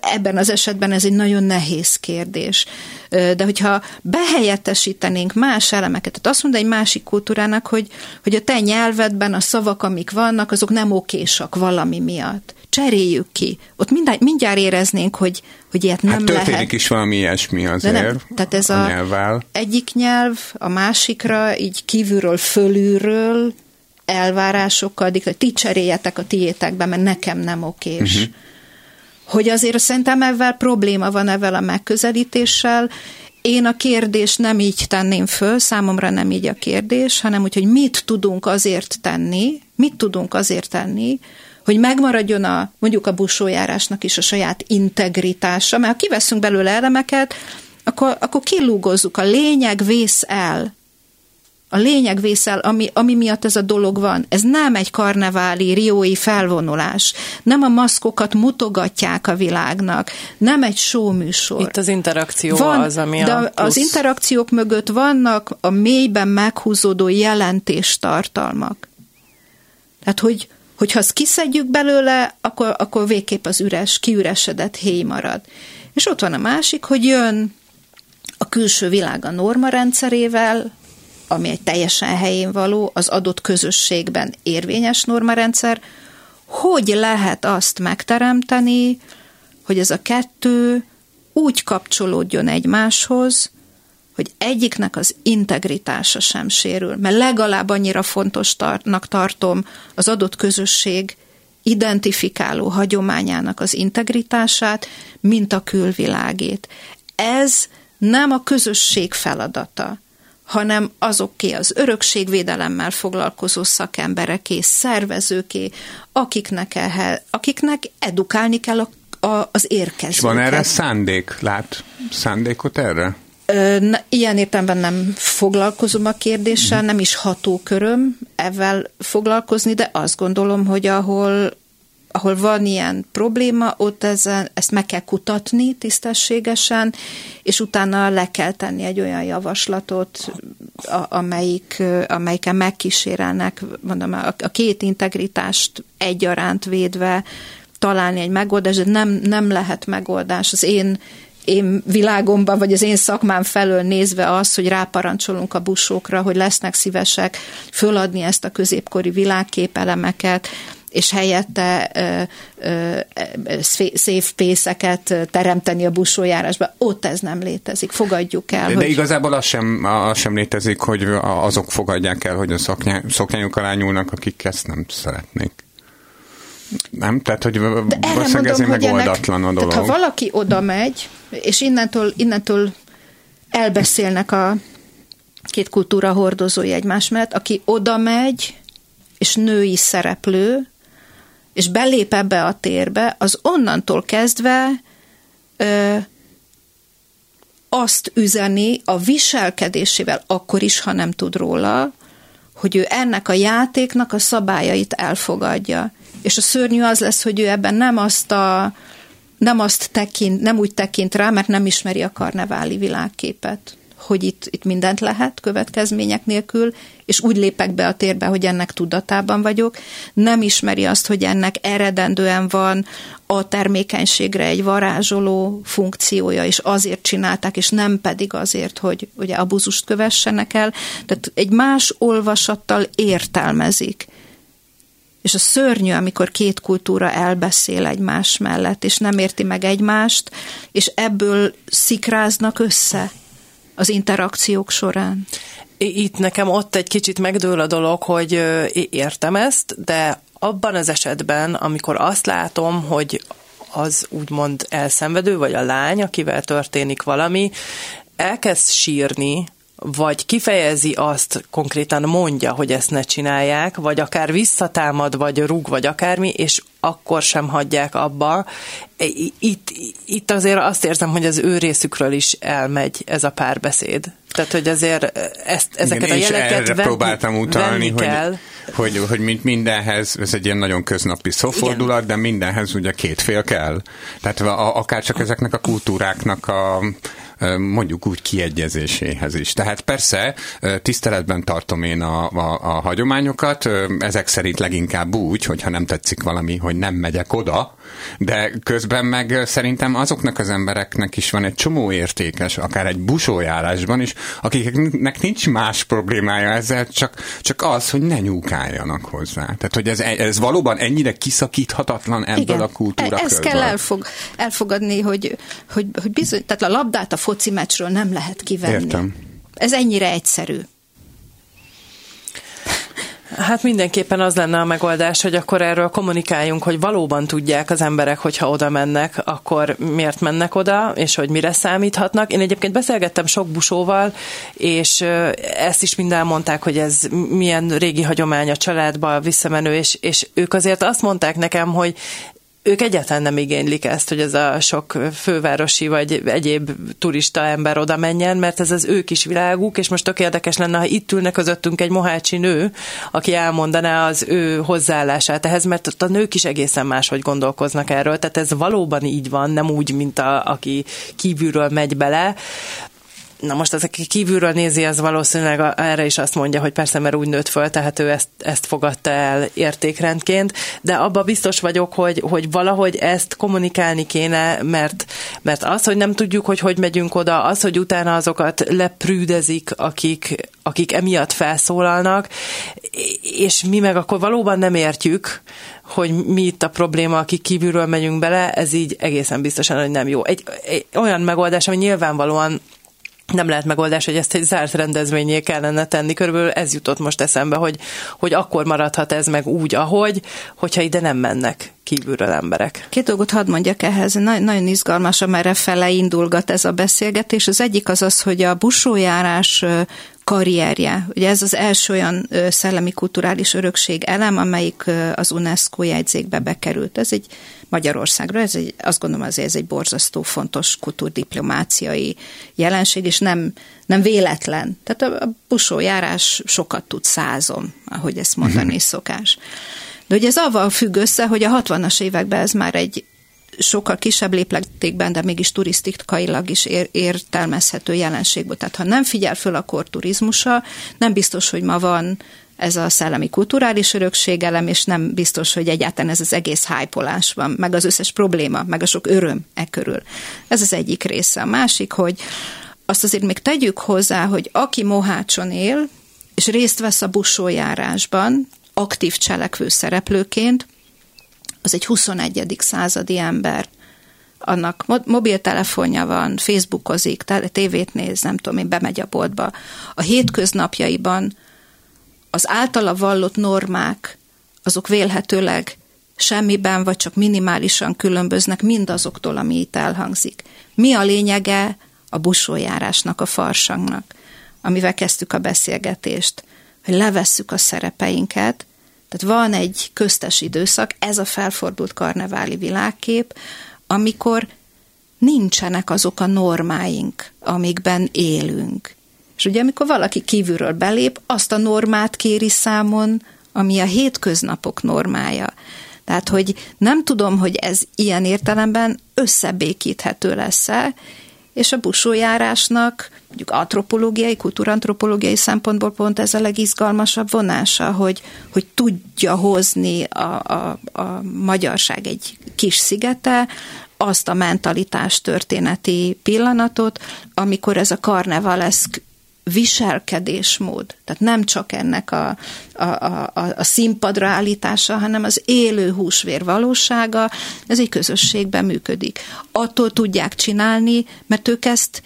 Ebben az esetben ez egy nagyon nehéz kérdés. De hogyha behelyettesítenénk más elemeket, tehát azt mondja egy másik kultúrának, hogy, hogy a te nyelvedben a szavak, amik vannak, azok nem okésak valami miatt cseréljük ki. Ott mindjárt, mindjárt éreznénk, hogy, hogy ilyet nem hát történik lehet. is valami ilyesmi azért De nem, tehát ez a, a nyelvvel. egyik nyelv a másikra, így kívülről, fölülről elvárásokkal, hogy ti cseréljetek a tiétekbe, mert nekem nem okés. Uh-huh. Hogy azért szerintem ezzel probléma van ezzel a megközelítéssel, én a kérdést nem így tenném föl, számomra nem így a kérdés, hanem úgy, hogy mit tudunk azért tenni, mit tudunk azért tenni, hogy megmaradjon a, mondjuk a busójárásnak is a saját integritása, mert ha kiveszünk belőle elemeket, akkor, akkor kilúgozzuk, a lényeg vész el. A lényeg vészel, ami, ami miatt ez a dolog van. Ez nem egy karneváli, riói felvonulás. Nem a maszkokat mutogatják a világnak. Nem egy showműsor. Itt az interakció van, az, ami de a plusz. az interakciók mögött vannak a mélyben meghúzódó jelentéstartalmak. Tehát, hogy, hogyha azt kiszedjük belőle, akkor, akkor végképp az üres, kiüresedett héj marad. És ott van a másik, hogy jön a külső világ a norma rendszerével, ami egy teljesen helyén való, az adott közösségben érvényes normarendszer, hogy lehet azt megteremteni, hogy ez a kettő úgy kapcsolódjon egymáshoz, hogy egyiknek az integritása sem sérül, mert legalább annyira fontosnak tartom az adott közösség identifikáló hagyományának az integritását, mint a külvilágét. Ez nem a közösség feladata, hanem azoké az örökségvédelemmel foglalkozó szakembereké, szervezőké, akiknek, ehhez, akiknek edukálni kell a, a, az érkezőket. És van erre szándék? Lát szándékot erre? Ilyen értelemben nem foglalkozom a kérdéssel, nem is hatóköröm ezzel foglalkozni, de azt gondolom, hogy ahol, ahol van ilyen probléma, ott ezen, ezt meg kell kutatni tisztességesen, és utána le kell tenni egy olyan javaslatot, amelyik, amelyiken megkísérelnek, mondom, a két integritást egyaránt védve találni egy megoldást, de nem, nem lehet megoldás. Az én én világomban, vagy az én szakmám felől nézve az, hogy ráparancsolunk a busókra, hogy lesznek szívesek föladni ezt a középkori világképelemeket, és helyette szép pészeket teremteni a busójárásba. Ott ez nem létezik, fogadjuk el. De, hogy... de igazából az sem, az sem létezik, hogy azok fogadják el, hogy a szoknyányuk alá nyúlnak, akik ezt nem szeretnék. Nem? Tehát, hogy valószínűleg ezért megoldatlan a dolog. Tehát, ha valaki oda megy, és innentől, innentől elbeszélnek a két kultúra hordozói egymás mellett, aki oda megy, és női szereplő, és belép ebbe a térbe, az onnantól kezdve ö, azt üzeni a viselkedésével, akkor is, ha nem tud róla, hogy ő ennek a játéknak a szabályait elfogadja. És a szörnyű az lesz, hogy ő ebben nem azt a nem azt tekint, nem úgy tekint rá, mert nem ismeri a karneváli világképet, hogy itt, itt mindent lehet következmények nélkül, és úgy lépek be a térbe, hogy ennek tudatában vagyok. Nem ismeri azt, hogy ennek eredendően van a termékenységre egy varázsoló funkciója, és azért csinálták, és nem pedig azért, hogy ugye abuzust kövessenek el. Tehát egy más olvasattal értelmezik és a szörnyű, amikor két kultúra elbeszél egymás mellett, és nem érti meg egymást, és ebből szikráznak össze az interakciók során. Itt nekem ott egy kicsit megdől a dolog, hogy értem ezt, de abban az esetben, amikor azt látom, hogy az úgymond elszenvedő, vagy a lány, akivel történik valami, elkezd sírni, vagy kifejezi azt, konkrétan mondja, hogy ezt ne csinálják, vagy akár visszatámad, vagy rúg, vagy akármi, és akkor sem hagyják abba. Itt, itt azért azt érzem, hogy az ő részükről is elmegy ez a párbeszéd. Tehát, hogy azért ezt, ezeket Igen, a jeleket venni, próbáltam utalni, hogy, kell. Hogy, hogy, mint mindenhez, ez egy ilyen nagyon köznapi szófordulat, Igen. de mindenhez ugye két fél kell. Tehát akár csak ezeknek a kultúráknak a mondjuk úgy kiegyezéséhez is. Tehát persze tiszteletben tartom én a, a, a hagyományokat, ezek szerint leginkább úgy, hogyha nem tetszik valami, hogy nem megyek oda, de közben meg szerintem azoknak az embereknek is van egy csomó értékes, akár egy busójárásban is, akiknek nincs más problémája ezzel, csak, csak az, hogy ne nyúkáljanak hozzá. Tehát, hogy ez, ez valóban ennyire kiszakíthatatlan ebből Igen. a kultúra e- Ezt kell elfog, elfogadni, hogy, hogy, hogy bizony, tehát a labdát a foci meccsről nem lehet kivenni. Értem. Ez ennyire egyszerű. Hát mindenképpen az lenne a megoldás, hogy akkor erről kommunikáljunk, hogy valóban tudják az emberek, hogyha oda mennek, akkor miért mennek oda, és hogy mire számíthatnak. Én egyébként beszélgettem sok busóval, és ezt is mind elmondták, hogy ez milyen régi hagyomány a családba visszamenő, és, és ők azért azt mondták nekem, hogy ők egyáltalán nem igénylik ezt, hogy ez a sok fővárosi vagy egyéb turista ember oda menjen, mert ez az ő kis világuk, és most tök érdekes lenne, ha itt ülne közöttünk egy mohácsi nő, aki elmondaná az ő hozzáállását ehhez, mert ott a nők is egészen máshogy gondolkoznak erről, tehát ez valóban így van, nem úgy, mint a, aki kívülről megy bele, Na most az, aki kívülről nézi, az valószínűleg erre is azt mondja, hogy persze, mert úgy nőtt föl, tehát ő ezt, ezt fogadta el értékrendként, de abba biztos vagyok, hogy, hogy valahogy ezt kommunikálni kéne, mert, mert az, hogy nem tudjuk, hogy hogy megyünk oda, az, hogy utána azokat leprűdezik, akik, akik emiatt felszólalnak, és mi meg akkor valóban nem értjük, hogy mi itt a probléma, akik kívülről megyünk bele, ez így egészen biztosan, hogy nem jó. Egy, egy olyan megoldás, ami nyilvánvalóan nem lehet megoldás, hogy ezt egy zárt rendezvényé kellene tenni. Körülbelül ez jutott most eszembe, hogy, hogy akkor maradhat ez meg úgy, ahogy, hogyha ide nem mennek kívülről emberek. Két dolgot hadd mondjak ehhez, Nagy, nagyon izgalmas, amerre fele indulgat ez a beszélgetés. Az egyik az az, hogy a busójárás karrierje. Ugye ez az első olyan szellemi kulturális örökség elem, amelyik az UNESCO jegyzékbe bekerült. Ez egy Magyarországra, ez egy, azt gondolom azért ez egy borzasztó fontos kultúrdiplomáciai jelenség, és nem, nem véletlen. Tehát a busójárás sokat tud százom, ahogy ezt mondani uh-huh. szokás. De ugye ez avval függ össze, hogy a 60-as években ez már egy sokkal kisebb lépletékben, de mégis turisztikailag is ér, értelmezhető jelenség volt. Tehát ha nem figyel föl a turizmusa, nem biztos, hogy ma van ez a szellemi kulturális örökségelem, és nem biztos, hogy egyáltalán ez az egész hájpolás van, meg az összes probléma, meg a sok öröm e körül. Ez az egyik része. A másik, hogy azt azért még tegyük hozzá, hogy aki Mohácson él, és részt vesz a busójárásban, aktív cselekvő szereplőként, az egy 21. századi ember. Annak mobiltelefonja van, Facebookozik, tévét néz, nem tudom én, bemegy a boltba. A hétköznapjaiban az általa vallott normák, azok vélhetőleg semmiben vagy csak minimálisan különböznek mindazoktól, ami itt elhangzik. Mi a lényege a busójárásnak, a farsangnak, amivel kezdtük a beszélgetést, hogy levesszük a szerepeinket, tehát van egy köztes időszak, ez a felfordult karneváli világkép, amikor nincsenek azok a normáink, amikben élünk. És ugye amikor valaki kívülről belép, azt a normát kéri számon, ami a hétköznapok normája. Tehát, hogy nem tudom, hogy ez ilyen értelemben összebékíthető lesz-e, és a busójárásnak mondjuk antropológiai, kultúrantropológiai szempontból pont ez a legizgalmasabb vonása, hogy, hogy tudja hozni a, a, a magyarság egy kis szigete, azt a mentalitás történeti pillanatot, amikor ez a karnevaleszk viselkedésmód, tehát nem csak ennek a, a, a, a színpadra állítása, hanem az élő húsvér valósága, ez egy közösségben működik. Attól tudják csinálni, mert ők ezt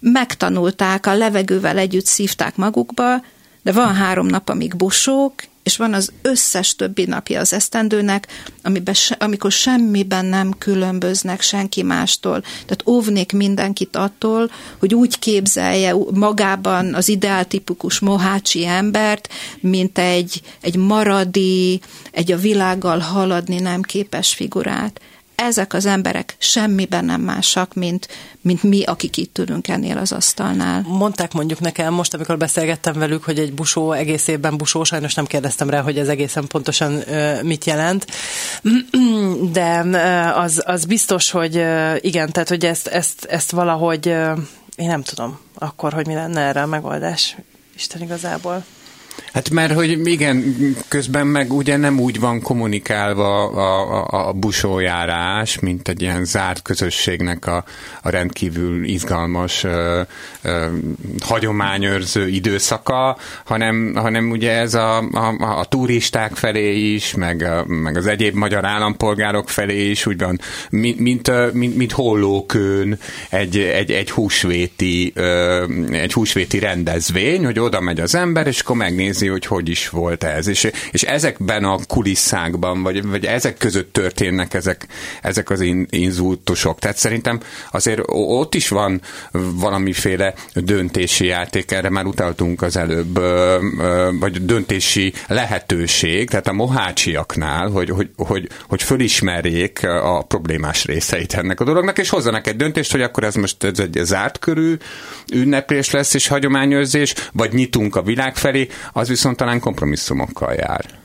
megtanulták, a levegővel együtt szívták magukba, de van három nap, amíg busók, és van az összes többi napja az esztendőnek, amiben se, amikor semmiben nem különböznek senki mástól. Tehát óvnék mindenkit attól, hogy úgy képzelje magában az ideáltipikus mohácsi embert, mint egy, egy maradi, egy a világgal haladni nem képes figurát ezek az emberek semmiben nem másak, mint, mint mi, akik itt ülünk ennél az asztalnál. Mondták mondjuk nekem most, amikor beszélgettem velük, hogy egy busó egész évben busó, sajnos nem kérdeztem rá, hogy ez egészen pontosan uh, mit jelent, de az, az biztos, hogy igen, tehát hogy ezt, ezt, ezt valahogy én nem tudom akkor, hogy mi lenne erre a megoldás. Isten igazából. Hát mert, hogy igen, közben meg ugye nem úgy van kommunikálva a, a, a busójárás, mint egy ilyen zárt közösségnek a, a rendkívül izgalmas ö, ö, hagyományőrző időszaka, hanem, hanem ugye ez a, a, a turisták felé is, meg, meg az egyéb magyar állampolgárok felé is úgy van, mint, mint, mint, mint hollókön egy, egy, egy, húsvéti, egy húsvéti rendezvény, hogy oda megy az ember, és akkor megnézi megnézni, hogy hogy is volt ez. És, és ezekben a kulisszákban, vagy, vagy ezek között történnek ezek, ezek az in, inzultusok. Tehát szerintem azért ott is van valamiféle döntési játék, erre már utaltunk az előbb, vagy döntési lehetőség, tehát a mohácsiaknál, hogy, hogy, hogy, hogy fölismerjék a problémás részeit ennek a dolognak, és hozzanak egy döntést, hogy akkor ez most ez egy zárt körű ünneplés lesz és hagyományőrzés, vagy nyitunk a világ felé, az viszont talán kompromisszumokkal jár.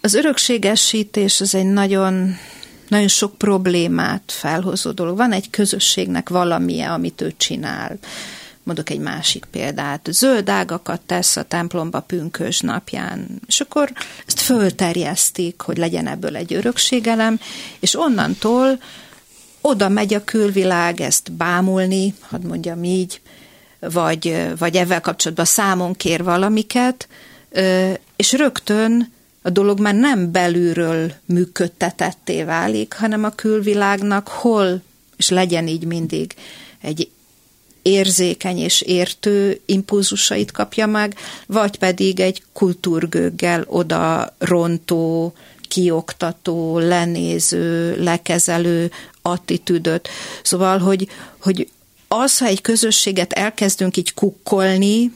Az örökségesítés az egy nagyon nagyon sok problémát felhozó dolog. Van egy közösségnek valamije, amit ő csinál. Mondok egy másik példát. Zöld ágakat tesz a templomba pünkös napján, és akkor ezt fölterjesztik, hogy legyen ebből egy örökségelem, és onnantól oda megy a külvilág ezt bámulni, hadd mondjam így, vagy, vagy ezzel kapcsolatban számon kér valamiket, és rögtön a dolog már nem belülről működtetetté válik, hanem a külvilágnak hol, és legyen így mindig, egy érzékeny és értő impulzusait kapja meg, vagy pedig egy kultúrgőggel oda rontó, kioktató, lenéző, lekezelő attitűdöt. Szóval, hogy, hogy az, ha egy közösséget elkezdünk így kukkolni,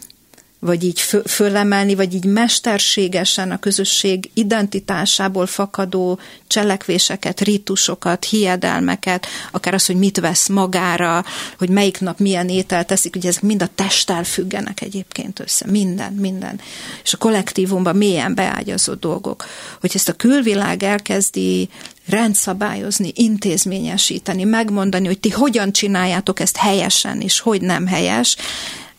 vagy így fö, fölemelni, vagy így mesterségesen a közösség identitásából fakadó cselekvéseket, ritusokat, hiedelmeket, akár az, hogy mit vesz magára, hogy melyik nap milyen ételt teszik, ugye ezek mind a testtel függenek egyébként össze, minden, minden. És a kollektívumban mélyen beágyazott dolgok. Hogy ezt a külvilág elkezdi rendszabályozni, intézményesíteni, megmondani, hogy ti hogyan csináljátok ezt helyesen, és hogy nem helyes,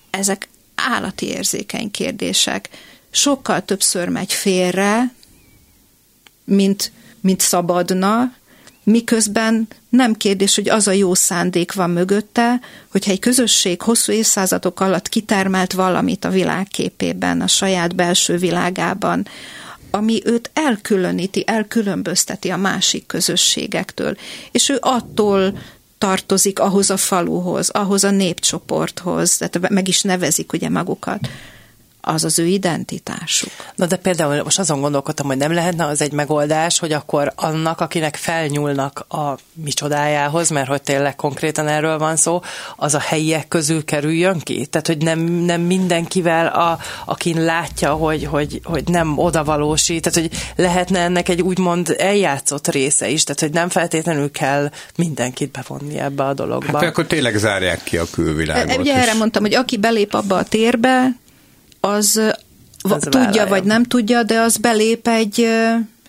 ezek állati érzékeny kérdések. Sokkal többször megy félre, mint, mint szabadna, miközben nem kérdés, hogy az a jó szándék van mögötte, hogyha egy közösség hosszú évszázadok alatt kitermelt valamit a világképében, a saját belső világában, ami őt elkülöníti, elkülönbözteti a másik közösségektől, és ő attól tartozik ahhoz a faluhoz, ahhoz a népcsoporthoz, tehát meg is nevezik ugye magukat az az ő identitásuk. Na de például most azon gondolkodtam, hogy nem lehetne az egy megoldás, hogy akkor annak, akinek felnyúlnak a micsodájához, mert hogy tényleg konkrétan erről van szó, az a helyiek közül kerüljön ki? Tehát, hogy nem, nem mindenkivel, a, akin látja, hogy, hogy, hogy nem odavalósít, tehát, hogy lehetne ennek egy úgymond eljátszott része is, tehát, hogy nem feltétlenül kell mindenkit bevonni ebbe a dologba. Hát akkor tényleg zárják ki a külvilágot. Ugye erre mondtam, hogy aki belép abba a térbe, az Ez tudja vállalja. vagy nem tudja, de az belép egy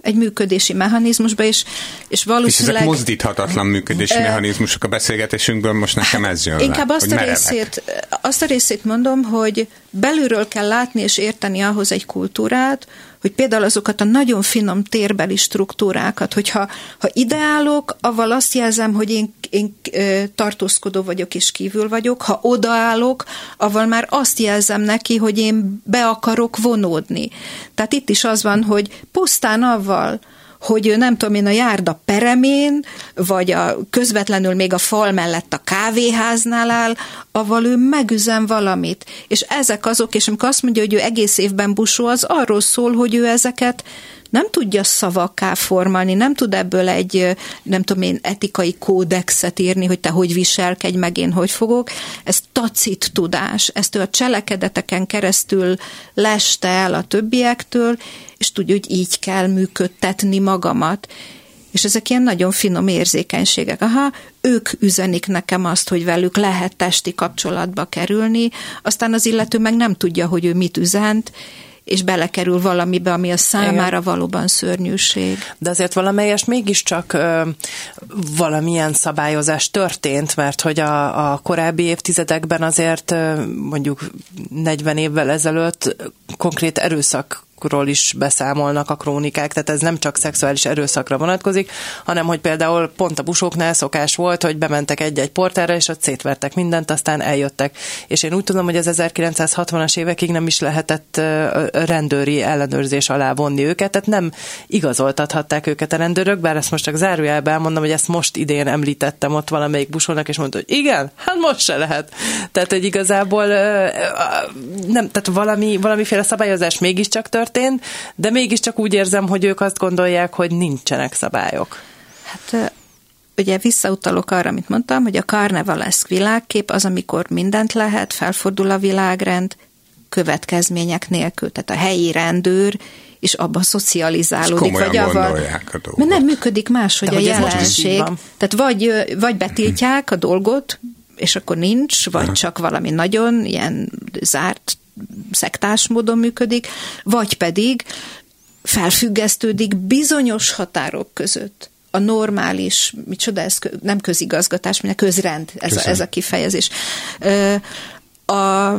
egy működési mechanizmusba, és, és valószínűleg... És ezek mozdíthatatlan működési e, mechanizmusok a beszélgetésünkből, most nekem ez jön Inkább le, azt, a részét, azt a részét mondom, hogy belülről kell látni és érteni ahhoz egy kultúrát, hogy például azokat a nagyon finom térbeli struktúrákat, hogyha ha ideálok, avval azt jelzem, hogy én, én tartózkodó vagyok és kívül vagyok, ha odaállok, avval már azt jelzem neki, hogy én be akarok vonódni. Tehát itt is az van, hogy pusztán avval, hogy nem tudom én a járda peremén, vagy a közvetlenül még a fal mellett a kávéháznál áll, avval ő megüzen valamit. És ezek azok, és amikor azt mondja, hogy ő egész évben busó, az arról szól, hogy ő ezeket nem tudja szavakká formálni, nem tud ebből egy, nem tudom én, etikai kódexet írni, hogy te hogy viselkedj, meg én hogy fogok. Ez tacit tudás, ezt ő a cselekedeteken keresztül leste el a többiektől, és tudja, hogy így kell működtetni magamat. És ezek ilyen nagyon finom érzékenységek. Aha, ők üzenik nekem azt, hogy velük lehet testi kapcsolatba kerülni, aztán az illető meg nem tudja, hogy ő mit üzent, és belekerül valamibe, ami a számára Igen. valóban szörnyűség. De azért valamelyest mégiscsak ö, valamilyen szabályozás történt, mert hogy a, a korábbi évtizedekben azért ö, mondjuk 40 évvel ezelőtt konkrét erőszak erőszakról is beszámolnak a krónikák, tehát ez nem csak szexuális erőszakra vonatkozik, hanem hogy például pont a busóknál szokás volt, hogy bementek egy-egy portára, és ott szétvertek mindent, aztán eljöttek. És én úgy tudom, hogy az 1960-as évekig nem is lehetett rendőri ellenőrzés alá vonni őket, tehát nem igazoltathatták őket a rendőrök, bár ezt most csak zárójelben elmondom, hogy ezt most idén említettem ott valamelyik busónak, és mondta, hogy igen, hát most se lehet. Tehát, hogy igazából nem, tehát valami, valamiféle szabályozás mégiscsak tört, történt, de mégiscsak úgy érzem, hogy ők azt gondolják, hogy nincsenek szabályok. Hát ugye visszautalok arra, amit mondtam, hogy a karnevaleszk világkép az, amikor mindent lehet, felfordul a világrend, következmények nélkül. Tehát a helyi rendőr és abban szocializálódik, vagy avval. Mert nem működik máshogy De a jelenség. Tehát vagy, vagy betiltják a dolgot, és akkor nincs, vagy csak valami nagyon ilyen zárt szektás módon működik, vagy pedig felfüggesztődik bizonyos határok között a normális, micsoda ez, nem közigazgatás, a közrend, ez, a, ez a kifejezés. A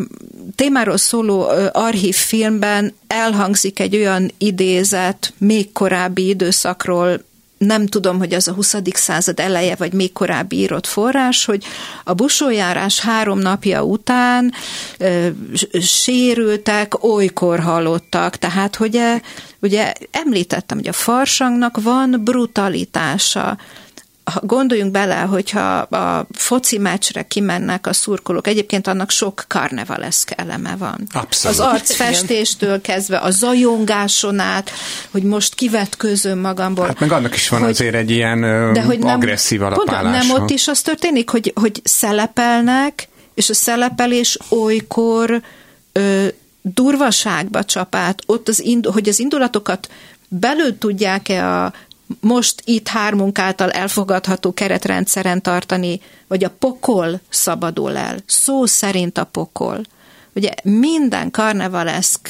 témáról szóló archívfilmben elhangzik egy olyan idézet még korábbi időszakról, nem tudom, hogy az a 20. század eleje, vagy még korábbi írott forrás, hogy a busójárás három napja után ö, sérültek, olykor halottak. Tehát, hogy ugye említettem, hogy a farsangnak van brutalitása. Ha gondoljunk bele, hogyha a foci meccsre kimennek a szurkolók, egyébként annak sok karnevaleszk eleme van. Abszolút. Az arcfestéstől kezdve, a zajongáson át, hogy most kivetkőzöm magamból. Hát meg annak is van hogy, azért egy ilyen de hogy nem, agresszív alapállása. Nem ott is az történik, hogy, hogy szelepelnek, és a szelepelés olykor ö, durvaságba csap át, ott az ind, hogy az indulatokat belül tudják-e a most itt hármunk által elfogadható keretrendszeren tartani, vagy a pokol szabadul el. Szó szerint a pokol. Ugye minden karnevaleszk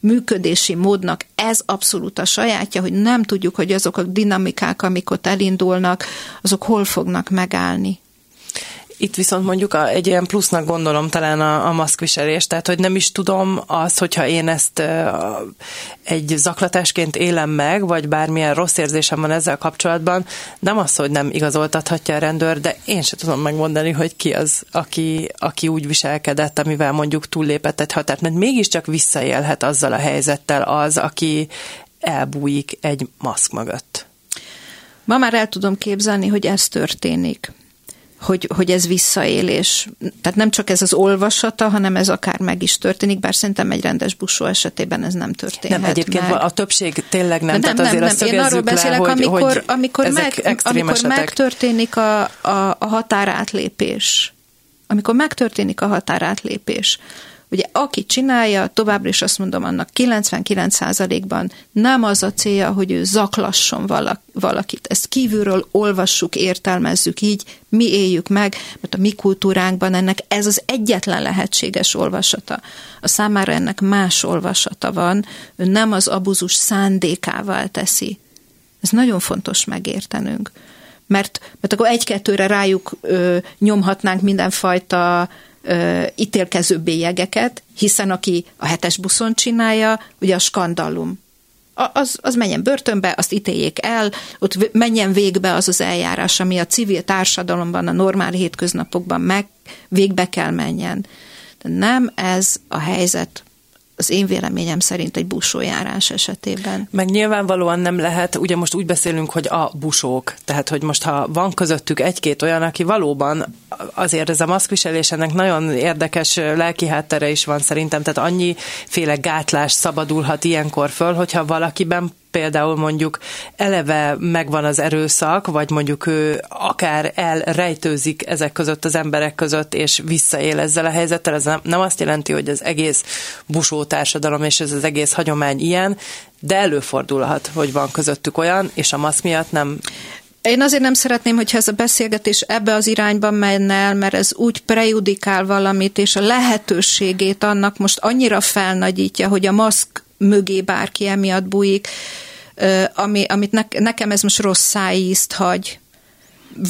működési módnak ez abszolút a sajátja, hogy nem tudjuk, hogy azok a dinamikák, amik ott elindulnak, azok hol fognak megállni. Itt viszont mondjuk egy ilyen plusznak gondolom talán a, a maszkviselés, tehát hogy nem is tudom azt, hogyha én ezt egy zaklatásként élem meg, vagy bármilyen rossz érzésem van ezzel kapcsolatban, nem az, hogy nem igazoltathatja a rendőr, de én sem tudom megmondani, hogy ki az, aki, aki úgy viselkedett, amivel mondjuk túllépett egy határt, mert mégiscsak visszaélhet azzal a helyzettel az, aki elbújik egy maszk mögött. Ma már el tudom képzelni, hogy ez történik hogy, hogy ez visszaélés. Tehát nem csak ez az olvasata, hanem ez akár meg is történik, bár szerintem egy rendes busó esetében ez nem történhet Nem, egyébként meg. a többség tényleg nem, nem, tehát azért nem, nem. Én arról beszélek, le, hogy, amikor, hogy amikor, meg, amikor megtörténik a, a, a határátlépés. Amikor megtörténik a határátlépés, Ugye aki csinálja, továbbra is azt mondom, annak 99%-ban nem az a célja, hogy ő zaklasson valakit. Ezt kívülről olvassuk, értelmezzük így, mi éljük meg, mert a mi kultúránkban ennek ez az egyetlen lehetséges olvasata. A számára ennek más olvasata van, ő nem az abuzus szándékával teszi. Ez nagyon fontos megértenünk mert, mert akkor egy-kettőre rájuk ö, nyomhatnánk mindenfajta ítélkező bélyegeket, hiszen aki a hetes buszon csinálja, ugye a skandalum. Az, az menjen börtönbe, azt ítéljék el, ott menjen végbe az az eljárás, ami a civil társadalomban, a normál hétköznapokban meg végbe kell menjen. De nem ez a helyzet az én véleményem szerint egy busójárás esetében. Meg nyilvánvalóan nem lehet, ugye most úgy beszélünk, hogy a busók, tehát hogy most ha van közöttük egy-két olyan, aki valóban azért ez a maszkviselés ennek nagyon érdekes lelki háttere is van szerintem, tehát annyi féle gátlás szabadulhat ilyenkor föl, hogyha valakiben például mondjuk eleve megvan az erőszak, vagy mondjuk ő akár elrejtőzik ezek között az emberek között, és visszaél ezzel a helyzettel, ez nem azt jelenti, hogy az egész busó társadalom és ez az egész hagyomány ilyen, de előfordulhat, hogy van közöttük olyan, és a maszk miatt nem. Én azért nem szeretném, hogyha ez a beszélgetés ebbe az irányba menne el, mert ez úgy prejudikál valamit, és a lehetőségét annak most annyira felnagyítja, hogy a maszk mögé bárki emiatt bújik, ami, amit ne, nekem ez most rossz szájízt hagy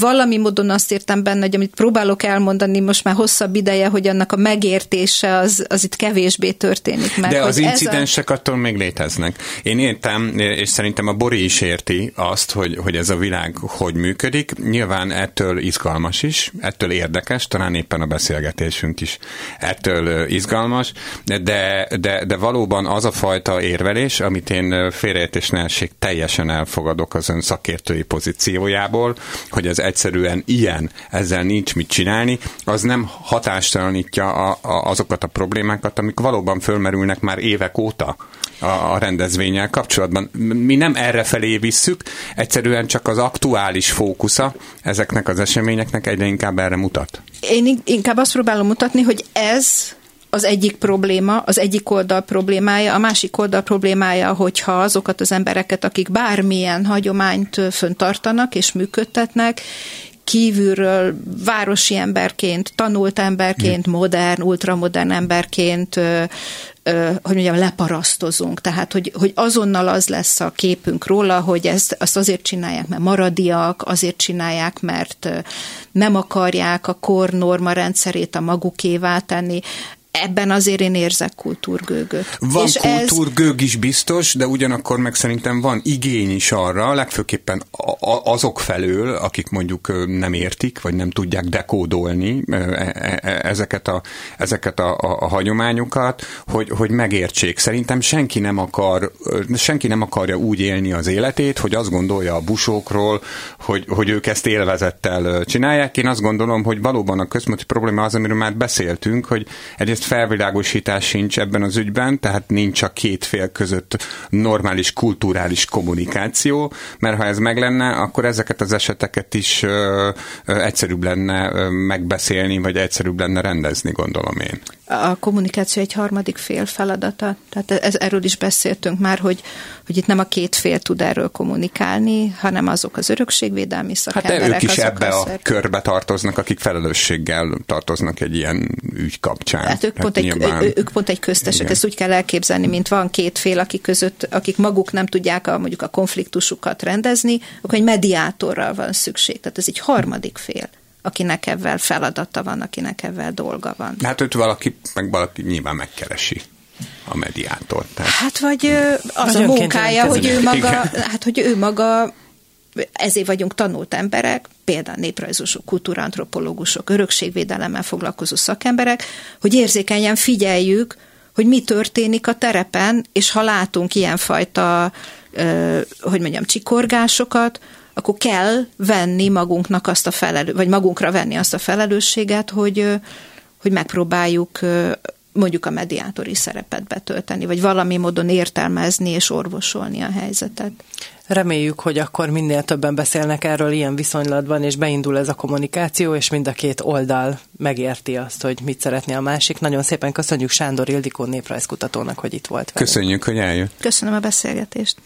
valami módon azt értem benne, hogy amit próbálok elmondani most már hosszabb ideje, hogy annak a megértése az, az itt kevésbé történik meg. De az incidensek a... attól még léteznek. Én értem, és szerintem a Bori is érti azt, hogy, hogy ez a világ hogy működik. Nyilván ettől izgalmas is, ettől érdekes, talán éppen a beszélgetésünk is ettől izgalmas, de, de, de valóban az a fajta érvelés, amit én félreértés teljesen elfogadok az ön szakértői pozíciójából, hogy ez ez egyszerűen ilyen, ezzel nincs mit csinálni, az nem hatástalanítja a, a, azokat a problémákat, amik valóban fölmerülnek már évek óta a, a rendezvényel kapcsolatban. Mi nem erre felé visszük, egyszerűen csak az aktuális fókusza ezeknek az eseményeknek egyre inkább erre mutat. Én inkább azt próbálom mutatni, hogy ez az egyik probléma, az egyik oldal problémája, a másik oldal problémája, hogyha azokat az embereket, akik bármilyen hagyományt föntartanak és működtetnek, kívülről városi emberként, tanult emberként, modern, ultramodern emberként hogy mondjam, leparasztozunk. Tehát, hogy, hogy azonnal az lesz a képünk róla, hogy ezt, azt azért csinálják, mert maradiak, azért csinálják, mert nem akarják a kor norma rendszerét a magukévá tenni ebben azért én érzek kultúrgőgöt. Van és kultúrgőg ez... is biztos, de ugyanakkor meg szerintem van igény is arra, legfőképpen azok felől, akik mondjuk nem értik, vagy nem tudják dekódolni e, e, e, ezeket a, ezeket a, a, a hagyományokat, hogy, hogy megértsék. Szerintem senki nem akar, senki nem akarja úgy élni az életét, hogy azt gondolja a busókról, hogy, hogy ők ezt élvezettel csinálják. Én azt gondolom, hogy valóban a központi probléma az, amiről már beszéltünk, hogy egyrészt felvilágosítás sincs ebben az ügyben, tehát nincs a két fél között normális kulturális kommunikáció, mert ha ez meg lenne, akkor ezeket az eseteket is ö, ö, egyszerűbb lenne ö, megbeszélni, vagy egyszerűbb lenne rendezni, gondolom én. A kommunikáció egy harmadik fél feladata, tehát ez, erről is beszéltünk már, hogy, hogy itt nem a két fél tud erről kommunikálni, hanem azok az örökségvédelmi szakemberek. Hát de ők is ebbe a, a körbe tartoznak, akik felelősséggel tartoznak egy ilyen ügy kapcsán. Hát ők, hát pont, nyilván... egy, ők pont egy köztesek, Igen. ezt úgy kell elképzelni, mint van két fél, akik között, akik maguk nem tudják a, mondjuk a konfliktusukat rendezni, akkor egy mediátorral van szükség. Tehát ez egy harmadik fél akinek ebben feladata van, akinek ebben dolga van. Hát őt valaki, meg valaki nyilván megkeresi a mediátor. Tehát... Hát vagy az vagy a munkája, hogy ő maga, hát hogy ő maga ezért vagyunk tanult emberek, például néprajzosok, kultúrantropológusok, örökségvédelemmel foglalkozó szakemberek, hogy érzékenyen figyeljük, hogy mi történik a terepen, és ha látunk ilyenfajta, hogy mondjam, csikorgásokat, akkor kell venni magunknak azt a felelő, vagy magunkra venni azt a felelősséget, hogy, hogy megpróbáljuk mondjuk a mediátori szerepet betölteni, vagy valami módon értelmezni és orvosolni a helyzetet. Reméljük, hogy akkor minél többen beszélnek erről ilyen viszonylatban, és beindul ez a kommunikáció, és mind a két oldal megérti azt, hogy mit szeretné a másik. Nagyon szépen köszönjük Sándor Ildikó néprajzkutatónak, hogy itt volt. Velünk. Köszönjük, hogy eljött. Köszönöm a beszélgetést.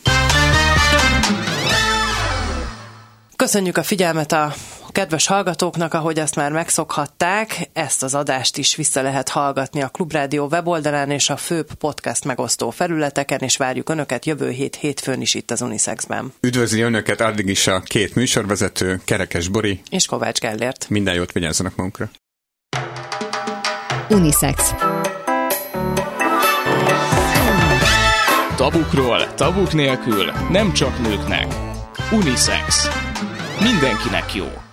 Köszönjük a figyelmet a kedves hallgatóknak, ahogy azt már megszokhatták, ezt az adást is vissza lehet hallgatni a Klubrádió weboldalán és a főbb podcast megosztó felületeken, és várjuk Önöket jövő hét hétfőn is itt az Unisexben. Üdvözli Önöket addig is a két műsorvezető, Kerekes Bori és Kovács Gellért. Minden jót vigyázzanak magunkra. Unisex. Tabukról, tabuk nélkül, nem csak nőknek. Unisex. Mindenkinek jó.